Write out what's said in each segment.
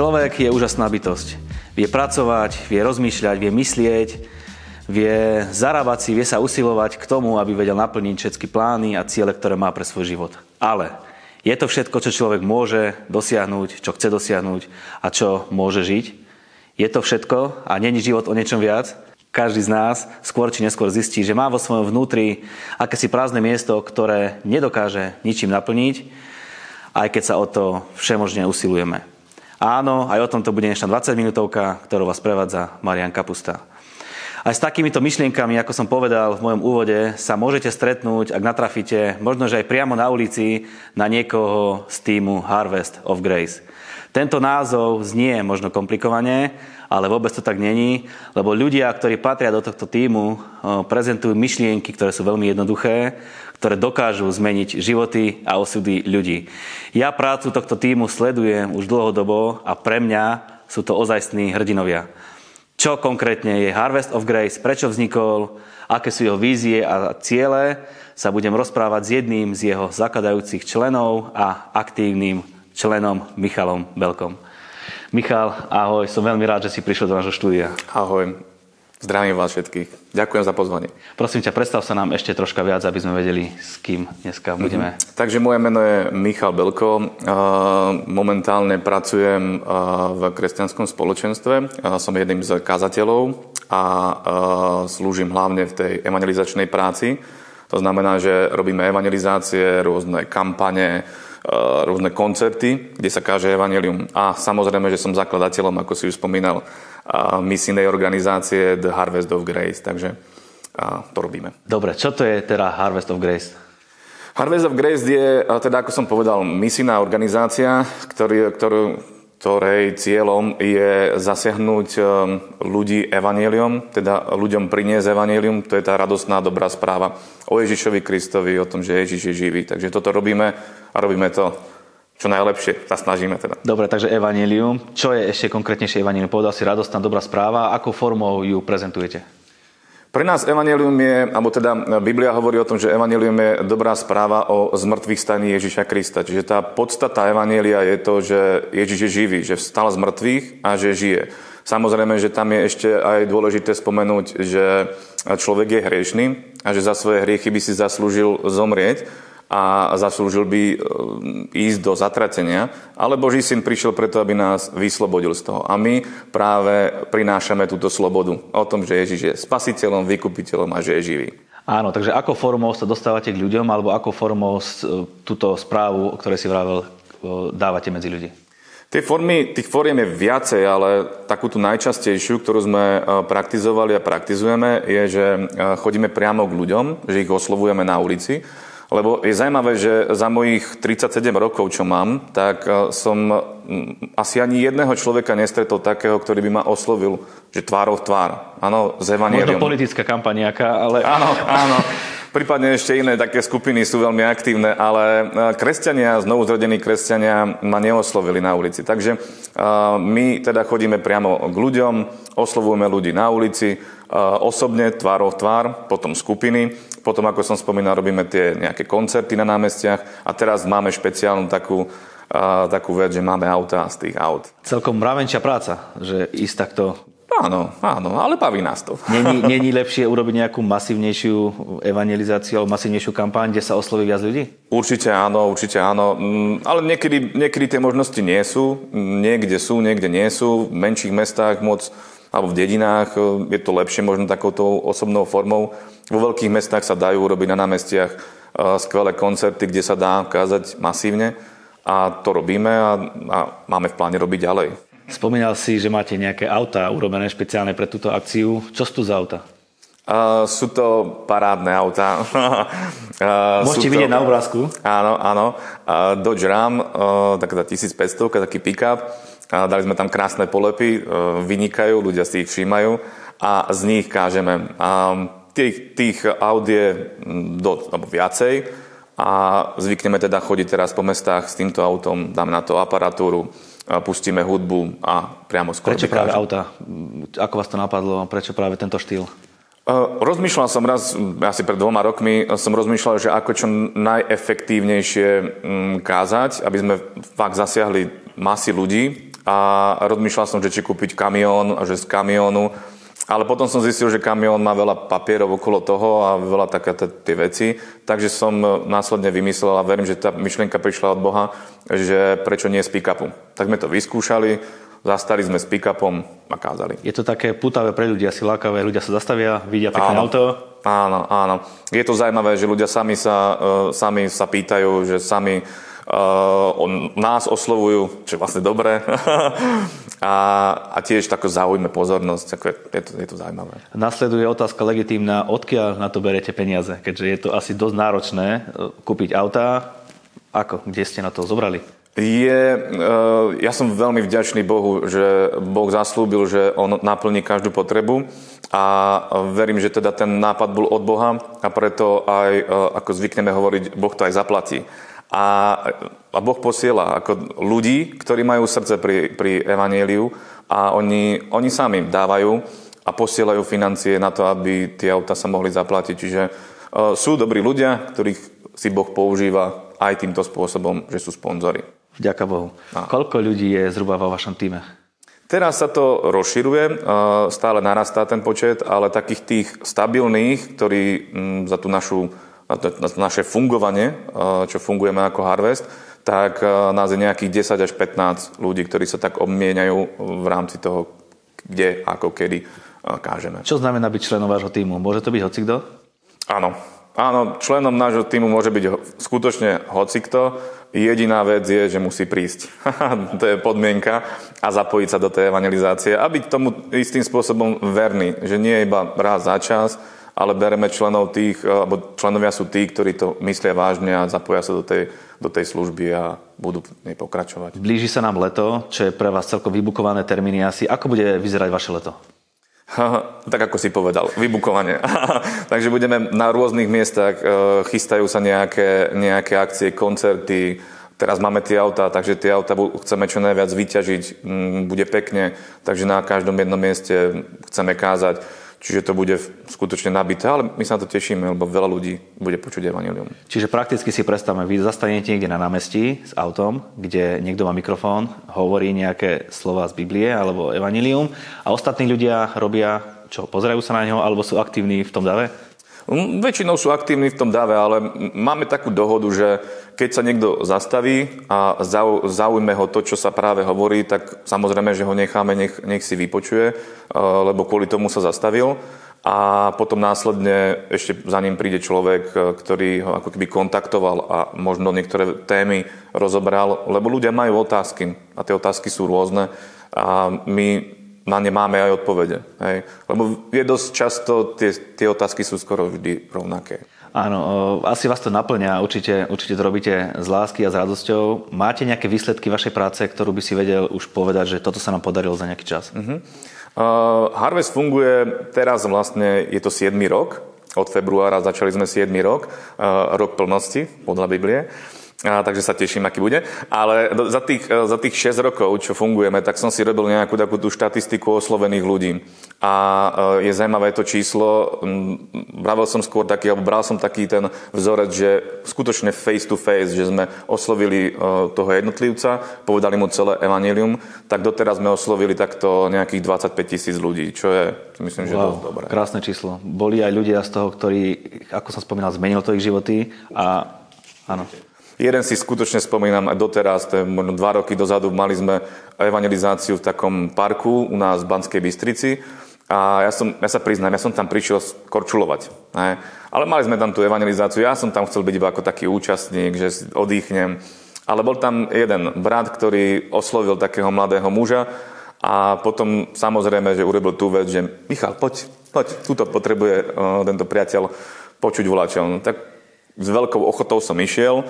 Človek je úžasná bytosť. Vie pracovať, vie rozmýšľať, vie myslieť, vie zarábať si, vie sa usilovať k tomu, aby vedel naplniť všetky plány a ciele, ktoré má pre svoj život. Ale je to všetko, čo človek môže dosiahnuť, čo chce dosiahnuť a čo môže žiť? Je to všetko a není život o niečom viac? Každý z nás skôr či neskôr zistí, že má vo svojom vnútri akési prázdne miesto, ktoré nedokáže ničím naplniť, aj keď sa o to všemožne usilujeme. Áno, aj o tom to bude dnešná 20 minútovka, ktorú vás prevádza Marian Kapusta. Aj s takýmito myšlienkami, ako som povedal v mojom úvode, sa môžete stretnúť, ak natrafíte, možno že aj priamo na ulici, na niekoho z týmu Harvest of Grace. Tento názov znie možno komplikovane, ale vôbec to tak není, lebo ľudia, ktorí patria do tohto týmu, prezentujú myšlienky, ktoré sú veľmi jednoduché, ktoré dokážu zmeniť životy a osudy ľudí. Ja prácu tohto týmu sledujem už dlhodobo a pre mňa sú to ozajstní hrdinovia čo konkrétne je Harvest of Grace, prečo vznikol, aké sú jeho vízie a ciele, sa budem rozprávať s jedným z jeho zakladajúcich členov a aktívnym členom Michalom Belkom. Michal, ahoj, som veľmi rád, že si prišiel do nášho štúdia. Ahoj, Zdravím vás všetkých. Ďakujem za pozvanie. Prosím ťa, predstav sa nám ešte troška viac, aby sme vedeli, s kým dneska budeme. Mm-hmm. Takže moje meno je Michal Belko. Momentálne pracujem v kresťanskom spoločenstve. Som jedným z kazateľov a slúžim hlavne v tej evangelizačnej práci. To znamená, že robíme evangelizácie, rôzne kampane, rôzne koncerty, kde sa káže evanelium. A samozrejme, že som zakladateľom, ako si už spomínal, misijnej organizácie The Harvest of Grace, takže to robíme. Dobre, čo to je teda Harvest of Grace? Harvest of Grace je, teda ako som povedal, misijná organizácia, ktorý, ktorú, ktorej cieľom je zasiahnuť um, ľudí evanelium, teda ľuďom priniesť evanelium, to je tá radostná dobrá správa o Ježišovi Kristovi, o tom, že Ježiš je živý. Takže toto robíme a robíme to čo najlepšie sa snažíme teda. Dobre, takže evanelium. Čo je ešte konkrétnejšie evanelium? Povedal si radostná dobrá správa. Akou formou ju prezentujete? Pre nás evanelium je, alebo teda Biblia hovorí o tom, že evanelium je dobrá správa o zmrtvých staní Ježiša Krista. Čiže tá podstata evanelia je to, že Ježiš je živý, že vstal z mŕtvych a že žije. Samozrejme, že tam je ešte aj dôležité spomenúť, že človek je hriešný a že za svoje hriechy by si zaslúžil zomrieť a zaslúžil by e, ísť do zatratenia, ale Boží syn prišiel preto, aby nás vyslobodil z toho. A my práve prinášame túto slobodu o tom, že Ježiš je spasiteľom, vykupiteľom a že je živý. Áno, takže ako formou sa dostávate k ľuďom, alebo ako formou e, túto správu, o ktorej si vravel, e, dávate medzi ľudí? Tie formy, tých fóriem je viacej, ale takú tú najčastejšiu, ktorú sme praktizovali a praktizujeme, je, že chodíme priamo k ľuďom, že ich oslovujeme na ulici lebo je zaujímavé, že za mojich 37 rokov, čo mám, tak e, som asi ani jedného človeka nestretol takého, ktorý by ma oslovil, že tvárov tvár. Áno, z Možno politická kampaniaka, ale... Áno, áno. Prípadne ešte iné také skupiny sú veľmi aktívne, ale e, kresťania, znovu zrodení kresťania ma neoslovili na ulici. Takže e, my teda chodíme priamo k ľuďom, oslovujeme ľudí na ulici, osobne, tvárov tvár, potom skupiny potom, ako som spomínal, robíme tie nejaké koncerty na námestiach a teraz máme špeciálnu takú, uh, takú vec, že máme auta z tých aut. Celkom mravenčia práca, že ísť takto Áno, áno, ale baví nás to. Není, není lepšie urobiť nejakú masívnejšiu evangelizáciu alebo masívnejšiu kampaň, kde sa osloví viac ľudí? Určite áno, určite áno. Mm, ale niekedy, niekedy tie možnosti nie sú. Niekde sú, niekde nie sú. V menších mestách moc, alebo v dedinách je to lepšie možno takouto osobnou formou. Vo veľkých mestách sa dajú urobiť na námestiach skvelé koncerty, kde sa dá kázať masívne a to robíme a, a máme v pláne robiť ďalej. Spomínal si, že máte nejaké auta urobené špeciálne pre túto akciu. Čo sú tu za auta? Uh, sú to parádne autá. uh, Môžete to, vidieť na obrázku. Áno, áno. Uh, Dodge Ram, uh, taká 1500, taký pick-up. Uh, dali sme tam krásne polepy, uh, vynikajú, ľudia si ich všímajú a z nich kážeme. Uh, Tých, tých aut je do, alebo viacej a zvykneme teda chodiť teraz po mestách s týmto autom, dáme na to aparatúru, pustíme hudbu a priamo skôr Prečo práve auta? Ako vás to napadlo? Prečo práve tento štýl? Rozmýšľal som raz, asi pred dvoma rokmi, som rozmýšľal, že ako čo najefektívnejšie kázať, aby sme fakt zasiahli masy ľudí a rozmýšľal som, že či kúpiť kamión a že z kamiónu ale potom som zistil, že kamión má veľa papierov okolo toho a veľa také tie veci, takže som e, následne vymyslel a verím, že tá myšlienka prišla od Boha, že prečo nie z pick-upu. Tak sme to vyskúšali, zastali sme s pick-upom a kázali. Je to také putavé pre ľudí, asi lákavé, ľudia sa zastavia, vidia pekné áno, auto. Áno, áno. Je to zaujímavé, že ľudia sami sa, uh, sami sa pýtajú, že sami on, nás oslovujú, čo je vlastne dobré. a, a tiež tako zaujme pozornosť, ako je, je, to, je to zaujímavé. Nasleduje otázka legitímna, odkiaľ na to berete peniaze, keďže je to asi dosť náročné e, kúpiť auta. Ako? Kde ste na to zobrali? Je, e, ja som veľmi vďačný Bohu, že Boh zaslúbil, že On naplní každú potrebu a verím, že teda ten nápad bol od Boha a preto aj, ako zvykneme hovoriť, Boh to aj zaplatí. A, a Boh posiela ako ľudí, ktorí majú srdce pri, pri evanieliu a oni, oni sami dávajú a posielajú financie na to, aby tie auta sa mohli zaplatiť. Čiže uh, sú dobrí ľudia, ktorých si Boh používa aj týmto spôsobom, že sú sponzory. Ďakujem Bohu. A. Koľko ľudí je zhruba vo vašom týme? Teraz sa to rozširuje, stále narastá ten počet, ale takých tých stabilných, ktorí mm, za tú našu na naše fungovanie, čo fungujeme ako Harvest, tak nás je nejakých 10 až 15 ľudí, ktorí sa tak obmieniajú v rámci toho, kde, ako, kedy kážeme. Čo znamená byť členom vášho týmu? Môže to byť hocikto? Áno. Áno, členom nášho týmu môže byť skutočne hocikto. Jediná vec je, že musí prísť. to je podmienka a zapojiť sa do tej evangelizácie a byť tomu istým spôsobom verný, že nie iba raz za čas, ale bereme členov tých, eh, alebo členovia sú tí, ktorí to myslia vážne a zapoja sa do tej, do tej služby a budú nej pokračovať. Blíži sa nám leto, čo je pre vás celkom vybukované termíny asi. Ako bude vyzerať vaše leto? tak ako si povedal, vybukovanie. Takže budeme na rôznych miestach, eh, chystajú sa nejaké, nejaké akcie, koncerty, Teraz máme tie autá, takže tie autá chceme čo najviac vyťažiť, mm, bude pekne, takže na každom jednom mieste chceme kázať. Čiže to bude skutočne nabité, ale my sa na to tešíme, lebo veľa ľudí bude počuť evanilium. Čiže prakticky si predstavme, vy zastanete niekde na námestí s autom, kde niekto má mikrofón, hovorí nejaké slova z Biblie alebo evanilium a ostatní ľudia robia čo, pozerajú sa na neho alebo sú aktívni v tom dave? Mm, väčšinou sú aktívni v tom dave, ale máme takú dohodu, že keď sa niekto zastaví a zaujme ho to, čo sa práve hovorí, tak samozrejme, že ho necháme, nech, nech si vypočuje, eh, lebo kvôli tomu sa zastavil. A potom následne ešte za ním príde človek, eh, ktorý ho ako keby kontaktoval a možno niektoré témy rozobral, lebo ľudia majú otázky a tie otázky sú rôzne a my na ne máme aj odpovede. Hej? Lebo je dosť často, tie, tie otázky sú skoro vždy rovnaké. Áno, asi vás to naplňa, určite, určite to robíte z lásky a s radosťou. Máte nejaké výsledky vašej práce, ktorú by si vedel už povedať, že toto sa nám podarilo za nejaký čas? Uh-huh. Uh, Harvest funguje teraz vlastne, je to 7. rok, od februára začali sme 7. rok, uh, rok plnosti podľa Biblie. A, takže sa teším, aký bude. Ale za tých, e, za tých 6 rokov, čo fungujeme, tak som si robil nejakú takú tú štatistiku oslovených ľudí. A e, je zaujímavé to číslo. Bral som skôr taký, alebo bral som taký ten vzorec, že skutočne face to face, že sme oslovili e, toho jednotlivca, povedali mu celé evanilium, tak doteraz sme oslovili takto nejakých 25 tisíc ľudí, čo je, myslím, že wow, dosť dobré. Krásne číslo. Boli aj ľudia z toho, ktorí, ako som spomínal, zmenil to ich životy a áno. Jeden si skutočne spomínam aj doteraz, to je možno dva roky dozadu, mali sme evangelizáciu v takom parku u nás v Banskej Bystrici a ja, som, ja sa priznám, ja som tam prišiel korčulovať. Ne? Ale mali sme tam tú evangelizáciu, ja som tam chcel byť iba ako taký účastník, že si oddychnem. Ale bol tam jeden brat, ktorý oslovil takého mladého muža a potom samozrejme, že urobil tú vec, že Michal, poď, poď, túto potrebuje uh, tento priateľ počuť volačov. No, tak s veľkou ochotou som išiel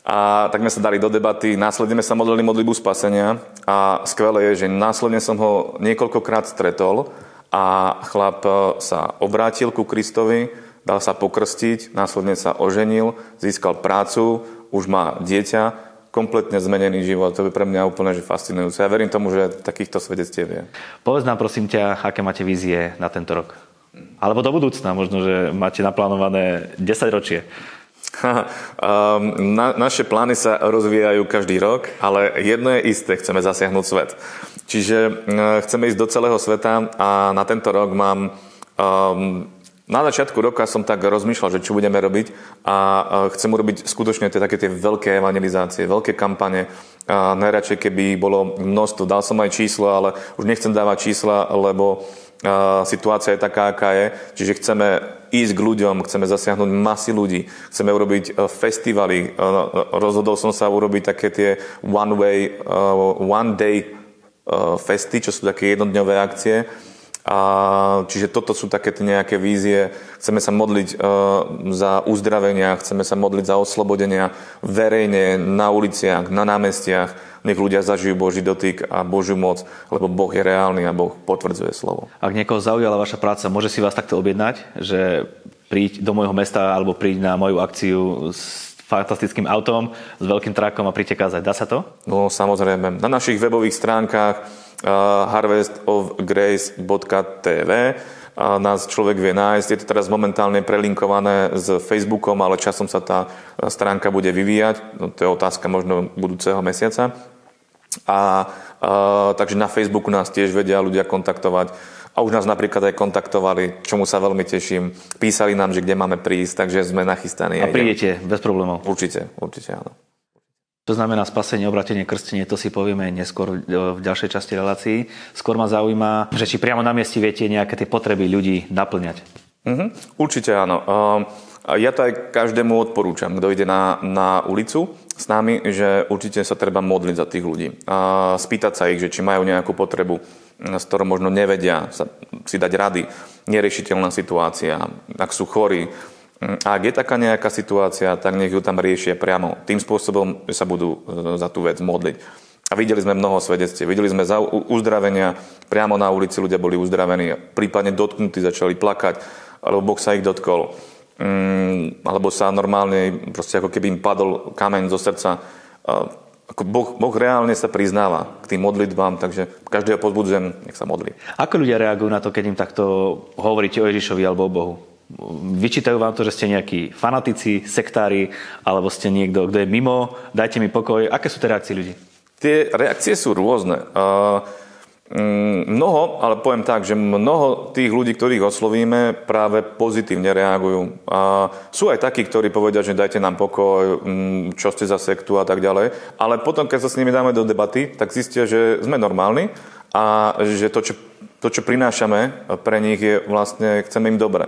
a tak sme sa dali do debaty, následne sa modlili modlitbu spasenia a skvelé je, že následne som ho niekoľkokrát stretol a chlap e, sa obrátil ku Kristovi, dal sa pokrstiť, následne sa oženil, získal prácu, už má dieťa, kompletne zmenený život. To je pre mňa úplne že fascinujúce. Ja verím tomu, že takýchto svedectiev je. Povedz nám prosím ťa, aké máte vízie na tento rok? Alebo do budúcna, možno, že máte naplánované 10 ročie. Na, naše plány sa rozvíjajú každý rok, ale jedno je isté, chceme zasiahnuť svet. Čiže e, chceme ísť do celého sveta a na tento rok mám um, na začiatku roka som tak rozmýšľal, že čo budeme robiť a chcem urobiť skutočne tie také tie veľké evangelizácie, veľké kampane. A najradšej, keby bolo množstvo. Dal som aj číslo, ale už nechcem dávať čísla, lebo situácia je taká, aká je. Čiže chceme ísť k ľuďom, chceme zasiahnuť masy ľudí, chceme urobiť e, festivaly. E, rozhodol som sa urobiť také tie one way, e, one day festy, čo sú také jednodňové akcie a, čiže toto sú také nejaké vízie. Chceme sa modliť uh, za uzdravenia, chceme sa modliť za oslobodenia verejne, na uliciach, na námestiach. Nech ľudia zažijú Boží dotyk a Božiu moc, lebo Boh je reálny a Boh potvrdzuje slovo. Ak niekoho zaujala vaša práca, môže si vás takto objednať, že príď do môjho mesta alebo príď na moju akciu s fantastickým autom, s veľkým trakom a príďte kázať. Dá sa to? No samozrejme. Na našich webových stránkach harvestofgrace.tv nás človek vie nájsť. Je to teraz momentálne prelinkované s Facebookom, ale časom sa tá stránka bude vyvíjať. No, to je otázka možno budúceho mesiaca. A, a, takže na Facebooku nás tiež vedia ľudia kontaktovať. A už nás napríklad aj kontaktovali, čomu sa veľmi teším. Písali nám, že kde máme prísť, takže sme nachystaní. A prídete bez problémov? Určite, určite áno. To znamená spasenie, obratenie, krstenie, to si povieme neskôr v ďalšej časti relácií. Skôr ma zaujíma, že či priamo na mieste viete nejaké tie potreby ľudí naplňať. Mm-hmm. Určite áno. Ja to aj každému odporúčam, kto ide na, na ulicu s nami, že určite sa treba modliť za tých ľudí. Spýtať sa ich, že či majú nejakú potrebu, s ktorou možno nevedia sa, si dať rady, neriešiteľná situácia, ak sú chorí, a ak je taká nejaká situácia, tak nech ju tam riešia priamo. Tým spôsobom sa budú e, za tú vec modliť. A videli sme mnoho svedectiev. Videli sme za uzdravenia, priamo na ulici ľudia boli uzdravení, prípadne dotknutí, začali plakať, alebo Boh sa ich dotkol. Mm, alebo sa normálne, proste ako keby im padol kameň zo srdca. Ako boh, boh reálne sa priznáva k tým modlitbám, takže každého pozbudzujem, nech sa modlí. Ako ľudia reagujú na to, keď im takto hovoríte o Ježišovi alebo o Bohu? Vyčítajú vám to, že ste nejakí fanatici, sektári, alebo ste niekto, kto je mimo, dajte mi pokoj. Aké sú tie reakcie ľudí? Tie reakcie sú rôzne. Mm, mnoho, ale poviem tak, že mnoho tých ľudí, ktorých oslovíme, práve pozitívne reagujú. A sú aj takí, ktorí povedia, že dajte nám pokoj, mm, čo ste za sektu a tak ďalej. Ale potom, keď sa s nimi dáme do debaty, tak zistia, že sme normálni a že to, čo, to, čo prinášame pre nich je vlastne, chceme im dobre.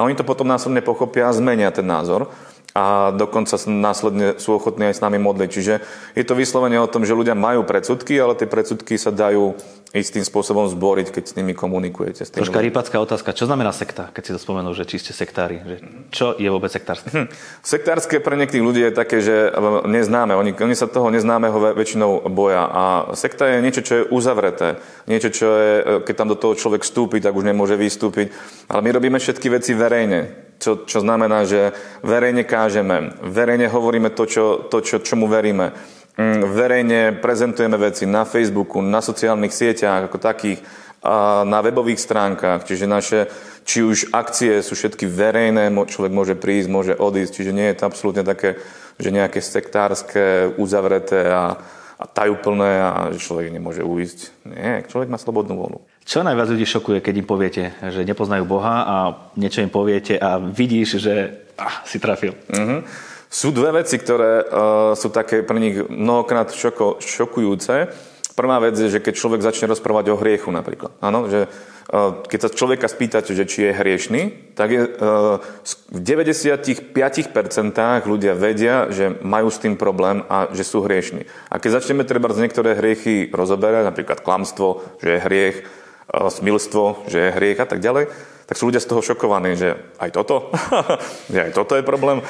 A oni to potom následne pochopia a zmenia ten názor a dokonca následne sú ochotní aj s nami modliť. Čiže je to vyslovene o tom, že ľudia majú predsudky, ale tie predsudky sa dajú istým spôsobom zboriť, keď s nimi komunikujete. S tým Troška rýpacká otázka. Čo znamená sekta, keď si to spomenul, že či ste sektári? Že čo je vôbec sektárske? Hm. Sektárske pre niektorých ľudí je také, že neznáme. Oni, oni sa toho neznámeho väčšinou boja. A sekta je niečo, čo je uzavreté. Niečo, čo je, keď tam do toho človek vstúpi, tak už nemôže vystúpiť. Ale my robíme všetky veci verejne čo, čo znamená, že verejne kážeme, verejne hovoríme to, čo, to čo, čomu veríme, mm, verejne prezentujeme veci na Facebooku, na sociálnych sieťach ako takých, a na webových stránkach, čiže naše, či už akcie sú všetky verejné, človek môže prísť, môže odísť, čiže nie je to absolútne také, že nejaké sektárske, uzavreté a, a tajúplné a že človek nemôže uísť. Nie, človek má slobodnú voľu. Čo najviac ľudí šokuje, keď im poviete, že nepoznajú Boha a niečo im poviete a vidíš, že ah, si trafil? Mm-hmm. Sú dve veci, ktoré uh, sú také pre nich mnohokrát šoko, šokujúce. Prvá vec je, že keď človek začne rozprávať o hriechu napríklad. Áno, že uh, keď sa človeka spýtate, že či je hriešný, tak je, uh, v 95% ľudia vedia, že majú s tým problém a že sú hriešní. A keď začneme treba niektoré hriechy rozoberať, napríklad klamstvo, že je hriech, smilstvo, že je hriech a tak ďalej, tak sú ľudia z toho šokovaní, že aj toto, že aj toto je problém.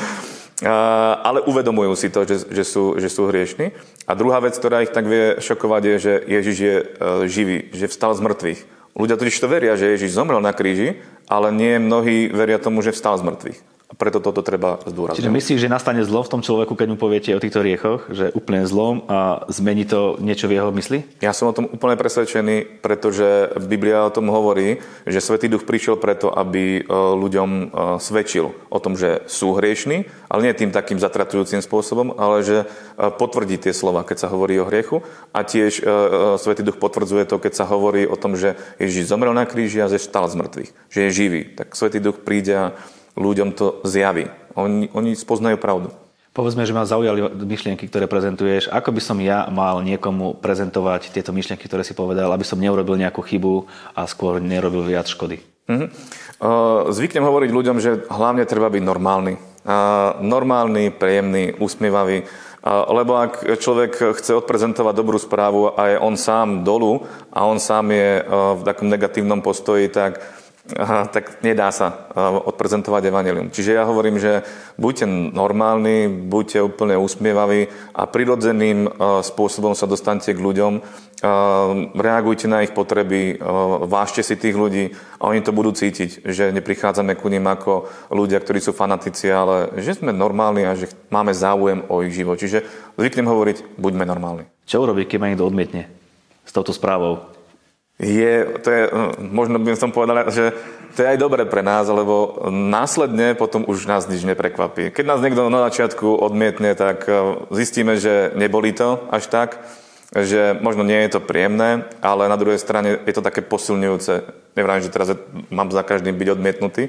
Ale uvedomujú si to, že, že, sú, že sú hriešni. A druhá vec, ktorá ich tak vie šokovať, je, že Ježiš je e, živý, že vstal z mŕtvych. Ľudia totiž to veria, že Ježiš zomrel na kríži, ale nie mnohí veria tomu, že vstal z mŕtvych. A preto toto treba zdôrazniť. Čiže myslíš, že nastane zlo v tom človeku, keď mu poviete o týchto riechoch, že úplne zlom a zmení to niečo v jeho mysli? Ja som o tom úplne presvedčený, pretože Biblia o tom hovorí, že Svetý Duch prišiel preto, aby e, ľuďom e, svedčil o tom, že sú hriešní, ale nie tým takým zatratujúcim spôsobom, ale že e, potvrdí tie slova, keď sa hovorí o hriechu. A tiež Svetý Duch potvrdzuje to, keď sa hovorí o tom, že Ježiš zomrel na kríži a že stal z mŕtvych, že je živý. Tak Svetý Duch príde a ľuďom to zjaví. Oni, oni spoznajú pravdu. Povedzme, že ma zaujali myšlienky, ktoré prezentuješ. Ako by som ja mal niekomu prezentovať tieto myšlienky, ktoré si povedal, aby som neurobil nejakú chybu a skôr nerobil viac škody? Uh-huh. Zvyknem hovoriť ľuďom, že hlavne treba byť normálny. Normálny, príjemný, usmievavý. Lebo ak človek chce odprezentovať dobrú správu a je on sám dolu a on sám je v takom negatívnom postoji, tak Tak nedá sa odprezentovať evanelium. Čiže ja hovorím, že buďte normálni, buďte úplne usmievaví a prirodzeným spôsobom sa dostanete k ľuďom, reagujte na ich potreby, vážte si tých ľudí a oni to budú cítiť, že neprichádzame ku ním ako ľudia, ktorí sú fanatici, ale že sme normálni a že máme záujem o ich život. Čiže zvyknem hovoriť, buďme normálni. Čo urobí, keď ma niekto odmietne s touto správou? Je, to je, možno by som povedal, že to je aj dobré pre nás, lebo následne potom už nás nič neprekvapí. Keď nás niekto na začiatku odmietne, tak e, zistíme, že neboli to až tak, že možno nie je to príjemné, ale na druhej strane je to také posilňujúce. Nevrám, že teraz mám za každým byť odmietnutý,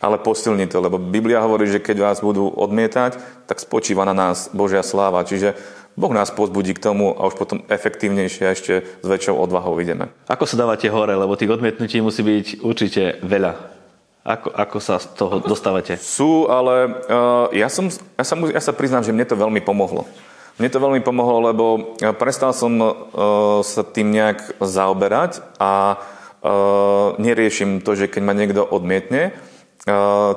ale posilní to, lebo Biblia hovorí, že keď vás budú odmietať, tak spočíva na nás Božia sláva. Čiže Boh nás pozbudí k tomu a už potom efektívnejšie a ešte s väčšou odvahou ideme. Ako sa dávate hore, lebo tých odmietnutí musí byť určite veľa. Ako, ako sa z toho dostávate? Sú, ale uh, ja, som, ja, sa, ja sa priznám, že mne to veľmi pomohlo. Mne to veľmi pomohlo, lebo prestal som uh, sa tým nejak zaoberať a uh, neriešim to, že keď ma niekto odmietne,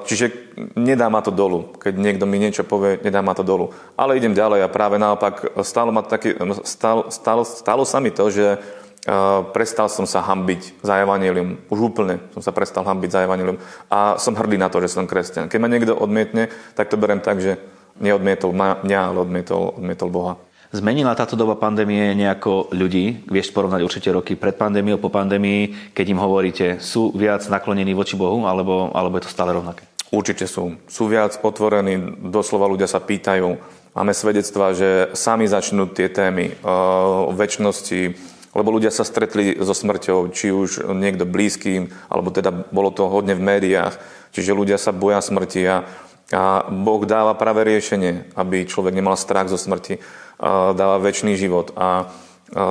Čiže nedá ma to dolu. Keď niekto mi niečo povie, nedá ma to dolu. Ale idem ďalej a práve naopak stalo, ma taký, stalo, stalo, stalo sa mi to, že prestal som sa hambiť za evanílium. Už úplne som sa prestal hambiť za evanílium. A som hrdý na to, že som kresťan. Keď ma niekto odmietne, tak to berem tak, že neodmietol mňa, ale odmietol, odmietol Boha. Zmenila táto doba pandémie nejako ľudí? Vieš porovnať určite roky pred pandémiou, po pandémii, keď im hovoríte, sú viac naklonení voči Bohu, alebo, alebo je to stále rovnaké? Určite sú. Sú viac otvorení, doslova ľudia sa pýtajú. Máme svedectva, že sami začnú tie témy o väčšnosti, lebo ľudia sa stretli so smrťou, či už niekto blízky, alebo teda bolo to hodne v médiách, čiže ľudia sa boja smrti a, a Boh dáva práve riešenie, aby človek nemal strach zo smrti dáva väčší život. A,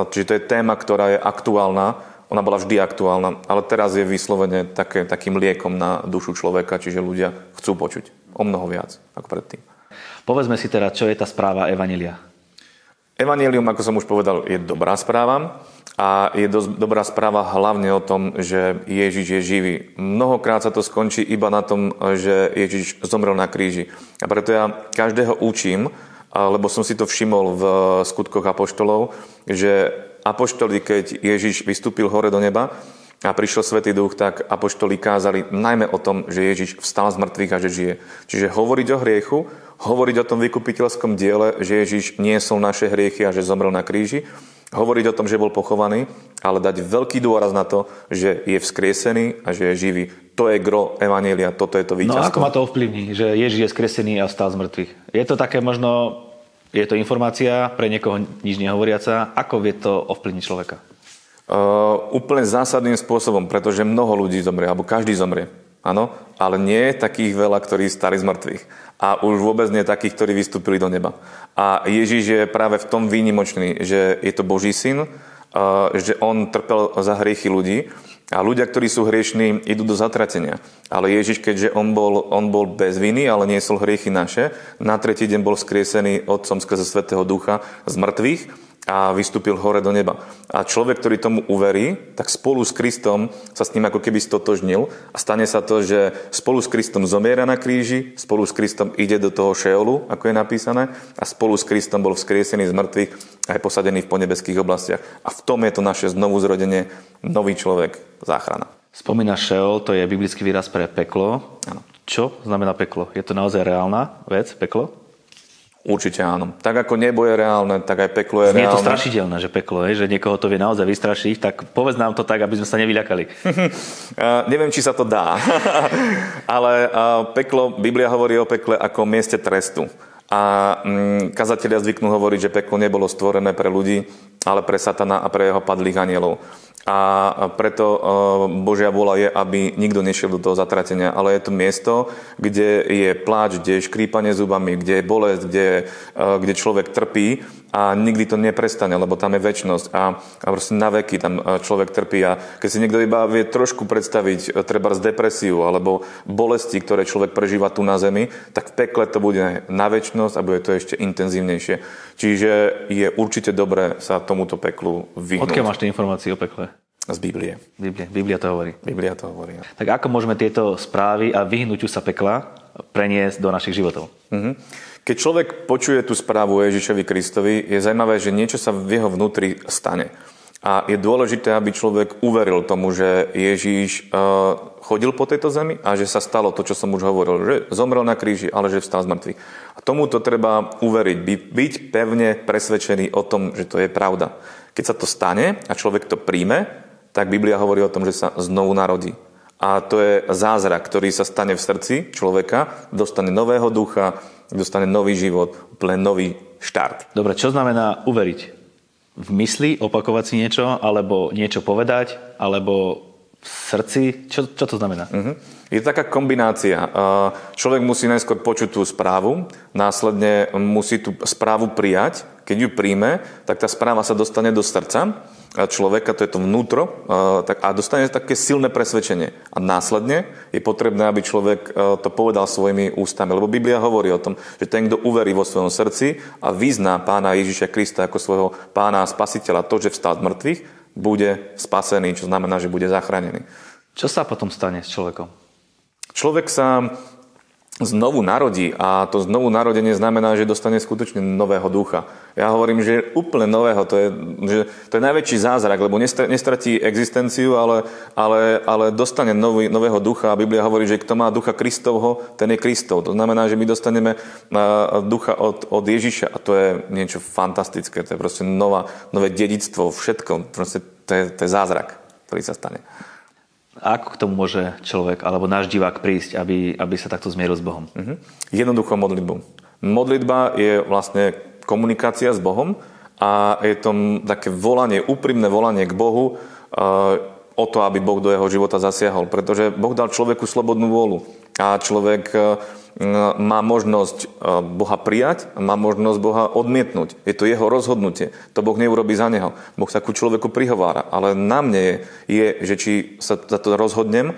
čiže to je téma, ktorá je aktuálna, ona bola vždy aktuálna, ale teraz je vyslovene také, takým liekom na dušu človeka, čiže ľudia chcú počuť o mnoho viac ako predtým. Povedzme si teda, čo je tá správa Evanília. Evanílium, ako som už povedal, je dobrá správa a je dosť dobrá správa hlavne o tom, že Ježiš je živý. Mnohokrát sa to skončí iba na tom, že Ježiš zomrel na kríži. A preto ja každého učím, lebo som si to všimol v skutkoch apoštolov, že apoštoli, keď Ježiš vystúpil hore do neba a prišiel Svetý Duch, tak apoštoli kázali najmä o tom, že Ježiš vstal z mŕtvych a že žije. Čiže hovoriť o hriechu, hovoriť o tom vykupiteľskom diele, že Ježiš niesol naše hriechy a že zomrel na kríži, hovoriť o tom, že bol pochovaný, ale dať veľký dôraz na to, že je vzkriesený a že je živý. To je gro Evanielia, toto je to víťazstvo. No ako ma to ovplyvní, že Ježiš je skresený a vstal z mŕtvych? Je to také možno, je to informácia pre niekoho nič nehovoriaca. Ako vie to ovplyvniť človeka? Uh, úplne zásadným spôsobom, pretože mnoho ľudí zomrie, alebo každý zomrie. Áno, ale nie takých veľa, ktorí stali z mŕtvych. A už vôbec nie takých, ktorí vystúpili do neba. A Ježiš je práve v tom výnimočný, že je to Boží syn, že on trpel za hriechy ľudí a ľudia, ktorí sú hriešní, idú do zatratenia. Ale Ježiš, keďže on bol, on bol bez viny, ale niesol hriechy naše, na tretí deň bol skriesený Otcom skrze Svetého Ducha z mŕtvych a vystúpil hore do neba. A človek, ktorý tomu uverí, tak spolu s Kristom sa s ním ako keby stotožnil a stane sa to, že spolu s Kristom zomiera na kríži, spolu s Kristom ide do toho šeolu, ako je napísané, a spolu s Kristom bol vzkriesený z mŕtvych a je posadený v ponebeských oblastiach. A v tom je to naše znovu zrodenie, nový človek, záchrana. Spomínaš šeol, to je biblický výraz pre peklo. Ano. Čo znamená peklo? Je to naozaj reálna vec, peklo? Určite áno. Tak ako nebo je reálne, tak aj peklo je Nie reálne. je to strašidelné, že peklo je, že niekoho to vie naozaj vystrašiť, tak povedz nám to tak, aby sme sa nevyľakali. Uh, neviem, či sa to dá, ale uh, peklo, Biblia hovorí o pekle ako mieste trestu. A mm, kazatelia zvyknú hovoriť, že peklo nebolo stvorené pre ľudí, ale pre satana a pre jeho padlých anielov. A preto uh, Božia vôľa je, aby nikto nešiel do toho zatratenia, ale je to miesto, kde je pláč, kde je škrípanie zubami, kde je bolesť, kde, uh, kde človek trpí a nikdy to neprestane, lebo tam je väčnosť a, a proste na veky tam uh, človek trpí. A keď si niekto iba vie trošku predstaviť treba z depresiu alebo bolesti, ktoré človek prežíva tu na zemi, tak v pekle to bude na väčnosť a bude to ešte intenzívnejšie. Čiže je určite dobré sa tomuto peklu vyhnúť. Odkiaľ máš tie informácie o pekle? Z Biblie. Biblia, Biblia to hovorí. Biblia to hovorí. Tak ako môžeme tieto správy a vyhnutiu sa pekla preniesť do našich životov? Mhm. Keď človek počuje tú správu o Ježišovi Kristovi, je zaujímavé, že niečo sa v jeho vnútri stane. A je dôležité, aby človek uveril tomu, že Ježíš uh, chodil po tejto zemi a že sa stalo to, čo som už hovoril, že zomrel na kríži, ale že vstal z mŕtvych. A tomuto treba uveriť, by, byť pevne presvedčený o tom, že to je pravda. Keď sa to stane a človek to príjme, tak Biblia hovorí o tom, že sa znovu narodí. A to je zázrak, ktorý sa stane v srdci človeka, dostane nového ducha, dostane nový život, úplne nový štart. Dobre, čo znamená uveriť? V mysli opakovať si niečo, alebo niečo povedať, alebo v srdci? Čo, čo to znamená? Uh-huh. Je to taká kombinácia. Človek musí najskôr počuť tú správu, následne musí tú správu prijať. Keď ju príjme, tak tá správa sa dostane do srdca človeka, to je to vnútro, a dostane také silné presvedčenie. A následne je potrebné, aby človek to povedal svojimi ústami. Lebo Biblia hovorí o tom, že ten, kto uverí vo svojom srdci a vyzná pána Ježiša Krista ako svojho pána a spasiteľa, to, že vstal z mŕtvych, bude spasený, čo znamená, že bude zachránený. Čo sa potom stane s človekom? Človek sa znovu narodí. A to znovu narodenie znamená, že dostane skutočne nového ducha. Ja hovorím, že úplne nového, to je, že to je najväčší zázrak, lebo nestratí existenciu, ale, ale, ale dostane nový, nového ducha. A Biblia hovorí, že kto má ducha Kristovho, ten je Kristov. To znamená, že my dostaneme ducha od, od Ježiša. A to je niečo fantastické, to je proste nová, nové dedictvo, všetko, proste to je, to je zázrak, ktorý sa stane. Ako k tomu môže človek alebo náš divák prísť, aby, aby sa takto zmieril s Bohom? Uh-huh. Jednoducho modlitbu. Modlitba je vlastne komunikácia s Bohom a je to také volanie, úprimné volanie k Bohu uh, o to, aby Boh do jeho života zasiahol. Pretože Boh dal človeku slobodnú vôľu a človek uh, má možnosť e, Boha prijať má možnosť Boha odmietnúť. Je to jeho rozhodnutie. To Boh neurobi za neho. Boh sa ku človeku prihovára. Ale na mne je, je že či sa za to rozhodnem,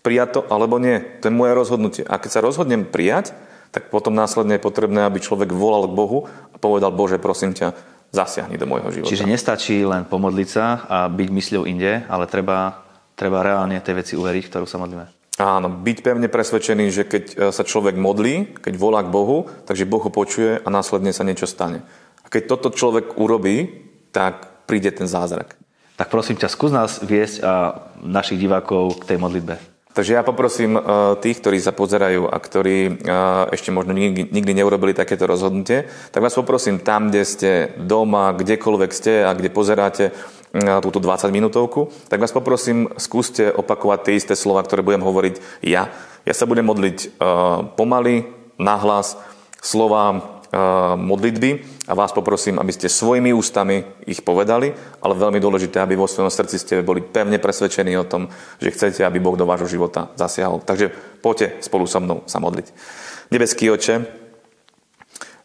prijať to alebo nie. To je moje rozhodnutie. A keď sa rozhodnem prijať, tak potom následne je potrebné, aby človek volal k Bohu a povedal, Bože, prosím ťa, zasiahni do môjho života. Čiže nestačí len pomodliť sa a byť mysľou inde, ale treba, treba reálne tie veci uveriť, ktorú sa modlíme. Áno, byť pevne presvedčený, že keď e, sa človek modlí, keď volá k Bohu, takže Boh ho počuje a následne sa niečo stane. A keď toto človek urobí, tak príde ten zázrak. Tak prosím ťa, skús nás viesť a našich divákov k tej modlitbe. Takže ja poprosím e, tých, ktorí sa pozerajú a ktorí e, ešte možno nikdy, nikdy neurobili takéto rozhodnutie, tak vás poprosím tam, kde ste doma, kdekoľvek ste a kde pozeráte, túto 20 minútovku, tak vás poprosím, skúste opakovať tie isté slova, ktoré budem hovoriť ja. Ja sa budem modliť pomaly, nahlas, slova modlitby a vás poprosím, aby ste svojimi ústami ich povedali, ale veľmi dôležité, aby vo svojom srdci ste boli pevne presvedčení o tom, že chcete, aby Boh do vášho života zasiahol. Takže poďte spolu so mnou sa modliť. Nebeský oče,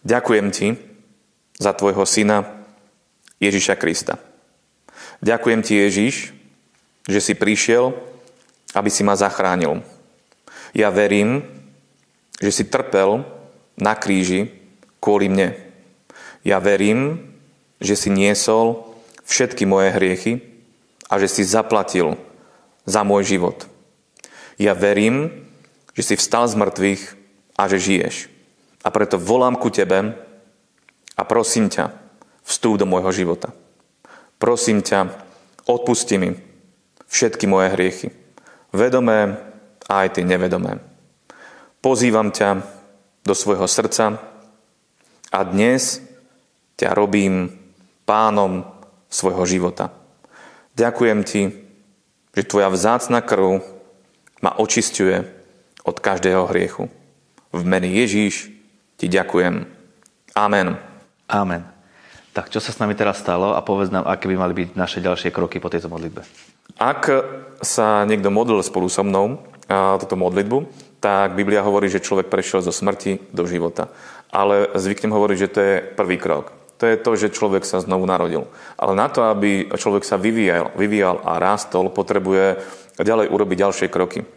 ďakujem ti za tvojho syna Ježiša Krista. Ďakujem ti, Ježiš, že si prišiel, aby si ma zachránil. Ja verím, že si trpel na kríži kvôli mne. Ja verím, že si niesol všetky moje hriechy a že si zaplatil za môj život. Ja verím, že si vstal z mŕtvych a že žiješ. A preto volám ku tebe a prosím ťa, vstúp do môjho života. Prosím ťa, odpusti mi všetky moje hriechy. Vedomé a aj tie nevedomé. pozývam ťa do svojho srdca a dnes ťa robím pánom svojho života. Ďakujem ti, že tvoja vzácna krv ma očistuje od každého hriechu. V mene Ježíš ti ďakujem. Amen. Amen. Tak čo sa s nami teraz stalo a povedz nám, aké by mali byť naše ďalšie kroky po tejto modlitbe. Ak sa niekto modlil spolu so mnou a túto modlitbu, tak Biblia hovorí, že človek prešiel zo smrti do života. Ale zvyknem hovoriť, že to je prvý krok. To je to, že človek sa znovu narodil. Ale na to, aby človek sa vyvíjal, vyvíjal a rástol, potrebuje ďalej urobiť ďalšie kroky.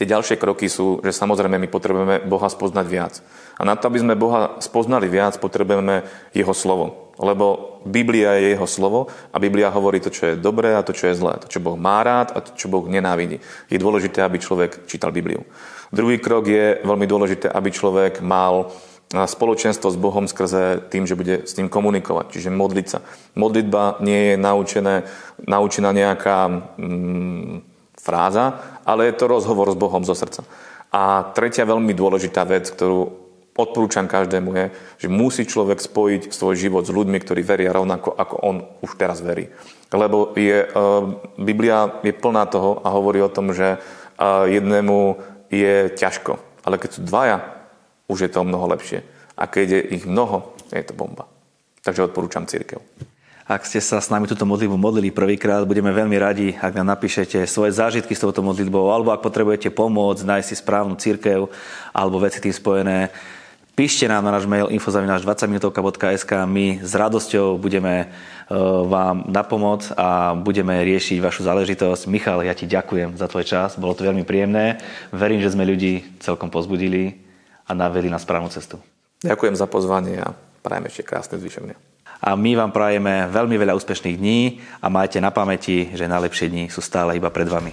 Tie ďalšie kroky sú, že samozrejme my potrebujeme Boha spoznať viac. A na to, aby sme Boha spoznali viac, potrebujeme Jeho slovo. Lebo Biblia je Jeho slovo a Biblia hovorí to, čo je dobré a to, čo je zlé. To, čo Boh má rád a to, čo Boh nenávidí. Je dôležité, aby človek čítal Bibliu. Druhý krok je veľmi dôležité, aby človek mal spoločenstvo s Bohom skrze tým, že bude s ním komunikovať, čiže modliť sa. Modlitba nie je naučené, naučená nejaká mm, fráza, ale je to rozhovor s Bohom zo srdca. A tretia veľmi dôležitá vec, ktorú odporúčam každému je, že musí človek spojiť svoj život s ľuďmi, ktorí veria rovnako, ako on už teraz verí. Lebo je, Biblia je plná toho a hovorí o tom, že jednému je ťažko. Ale keď sú dvaja, už je to mnoho lepšie. A keď je ich mnoho, je to bomba. Takže odporúčam církev. Ak ste sa s nami túto modlitbu modlili prvýkrát, budeme veľmi radi, ak nám napíšete svoje zážitky s touto modlitbou, alebo ak potrebujete pomôcť, nájsť si správnu církev, alebo veci tým spojené. Píšte nám na náš mail info20minutovka.sk My s radosťou budeme e, vám na pomoc a budeme riešiť vašu záležitosť. Michal, ja ti ďakujem za tvoj čas, bolo to veľmi príjemné. Verím, že sme ľudí celkom pozbudili a naveli na správnu cestu. Ďakujem za pozvanie a prajem ešte krásne zvyšok a my vám prajeme veľmi veľa úspešných dní a majte na pamäti, že najlepšie dni sú stále iba pred vami.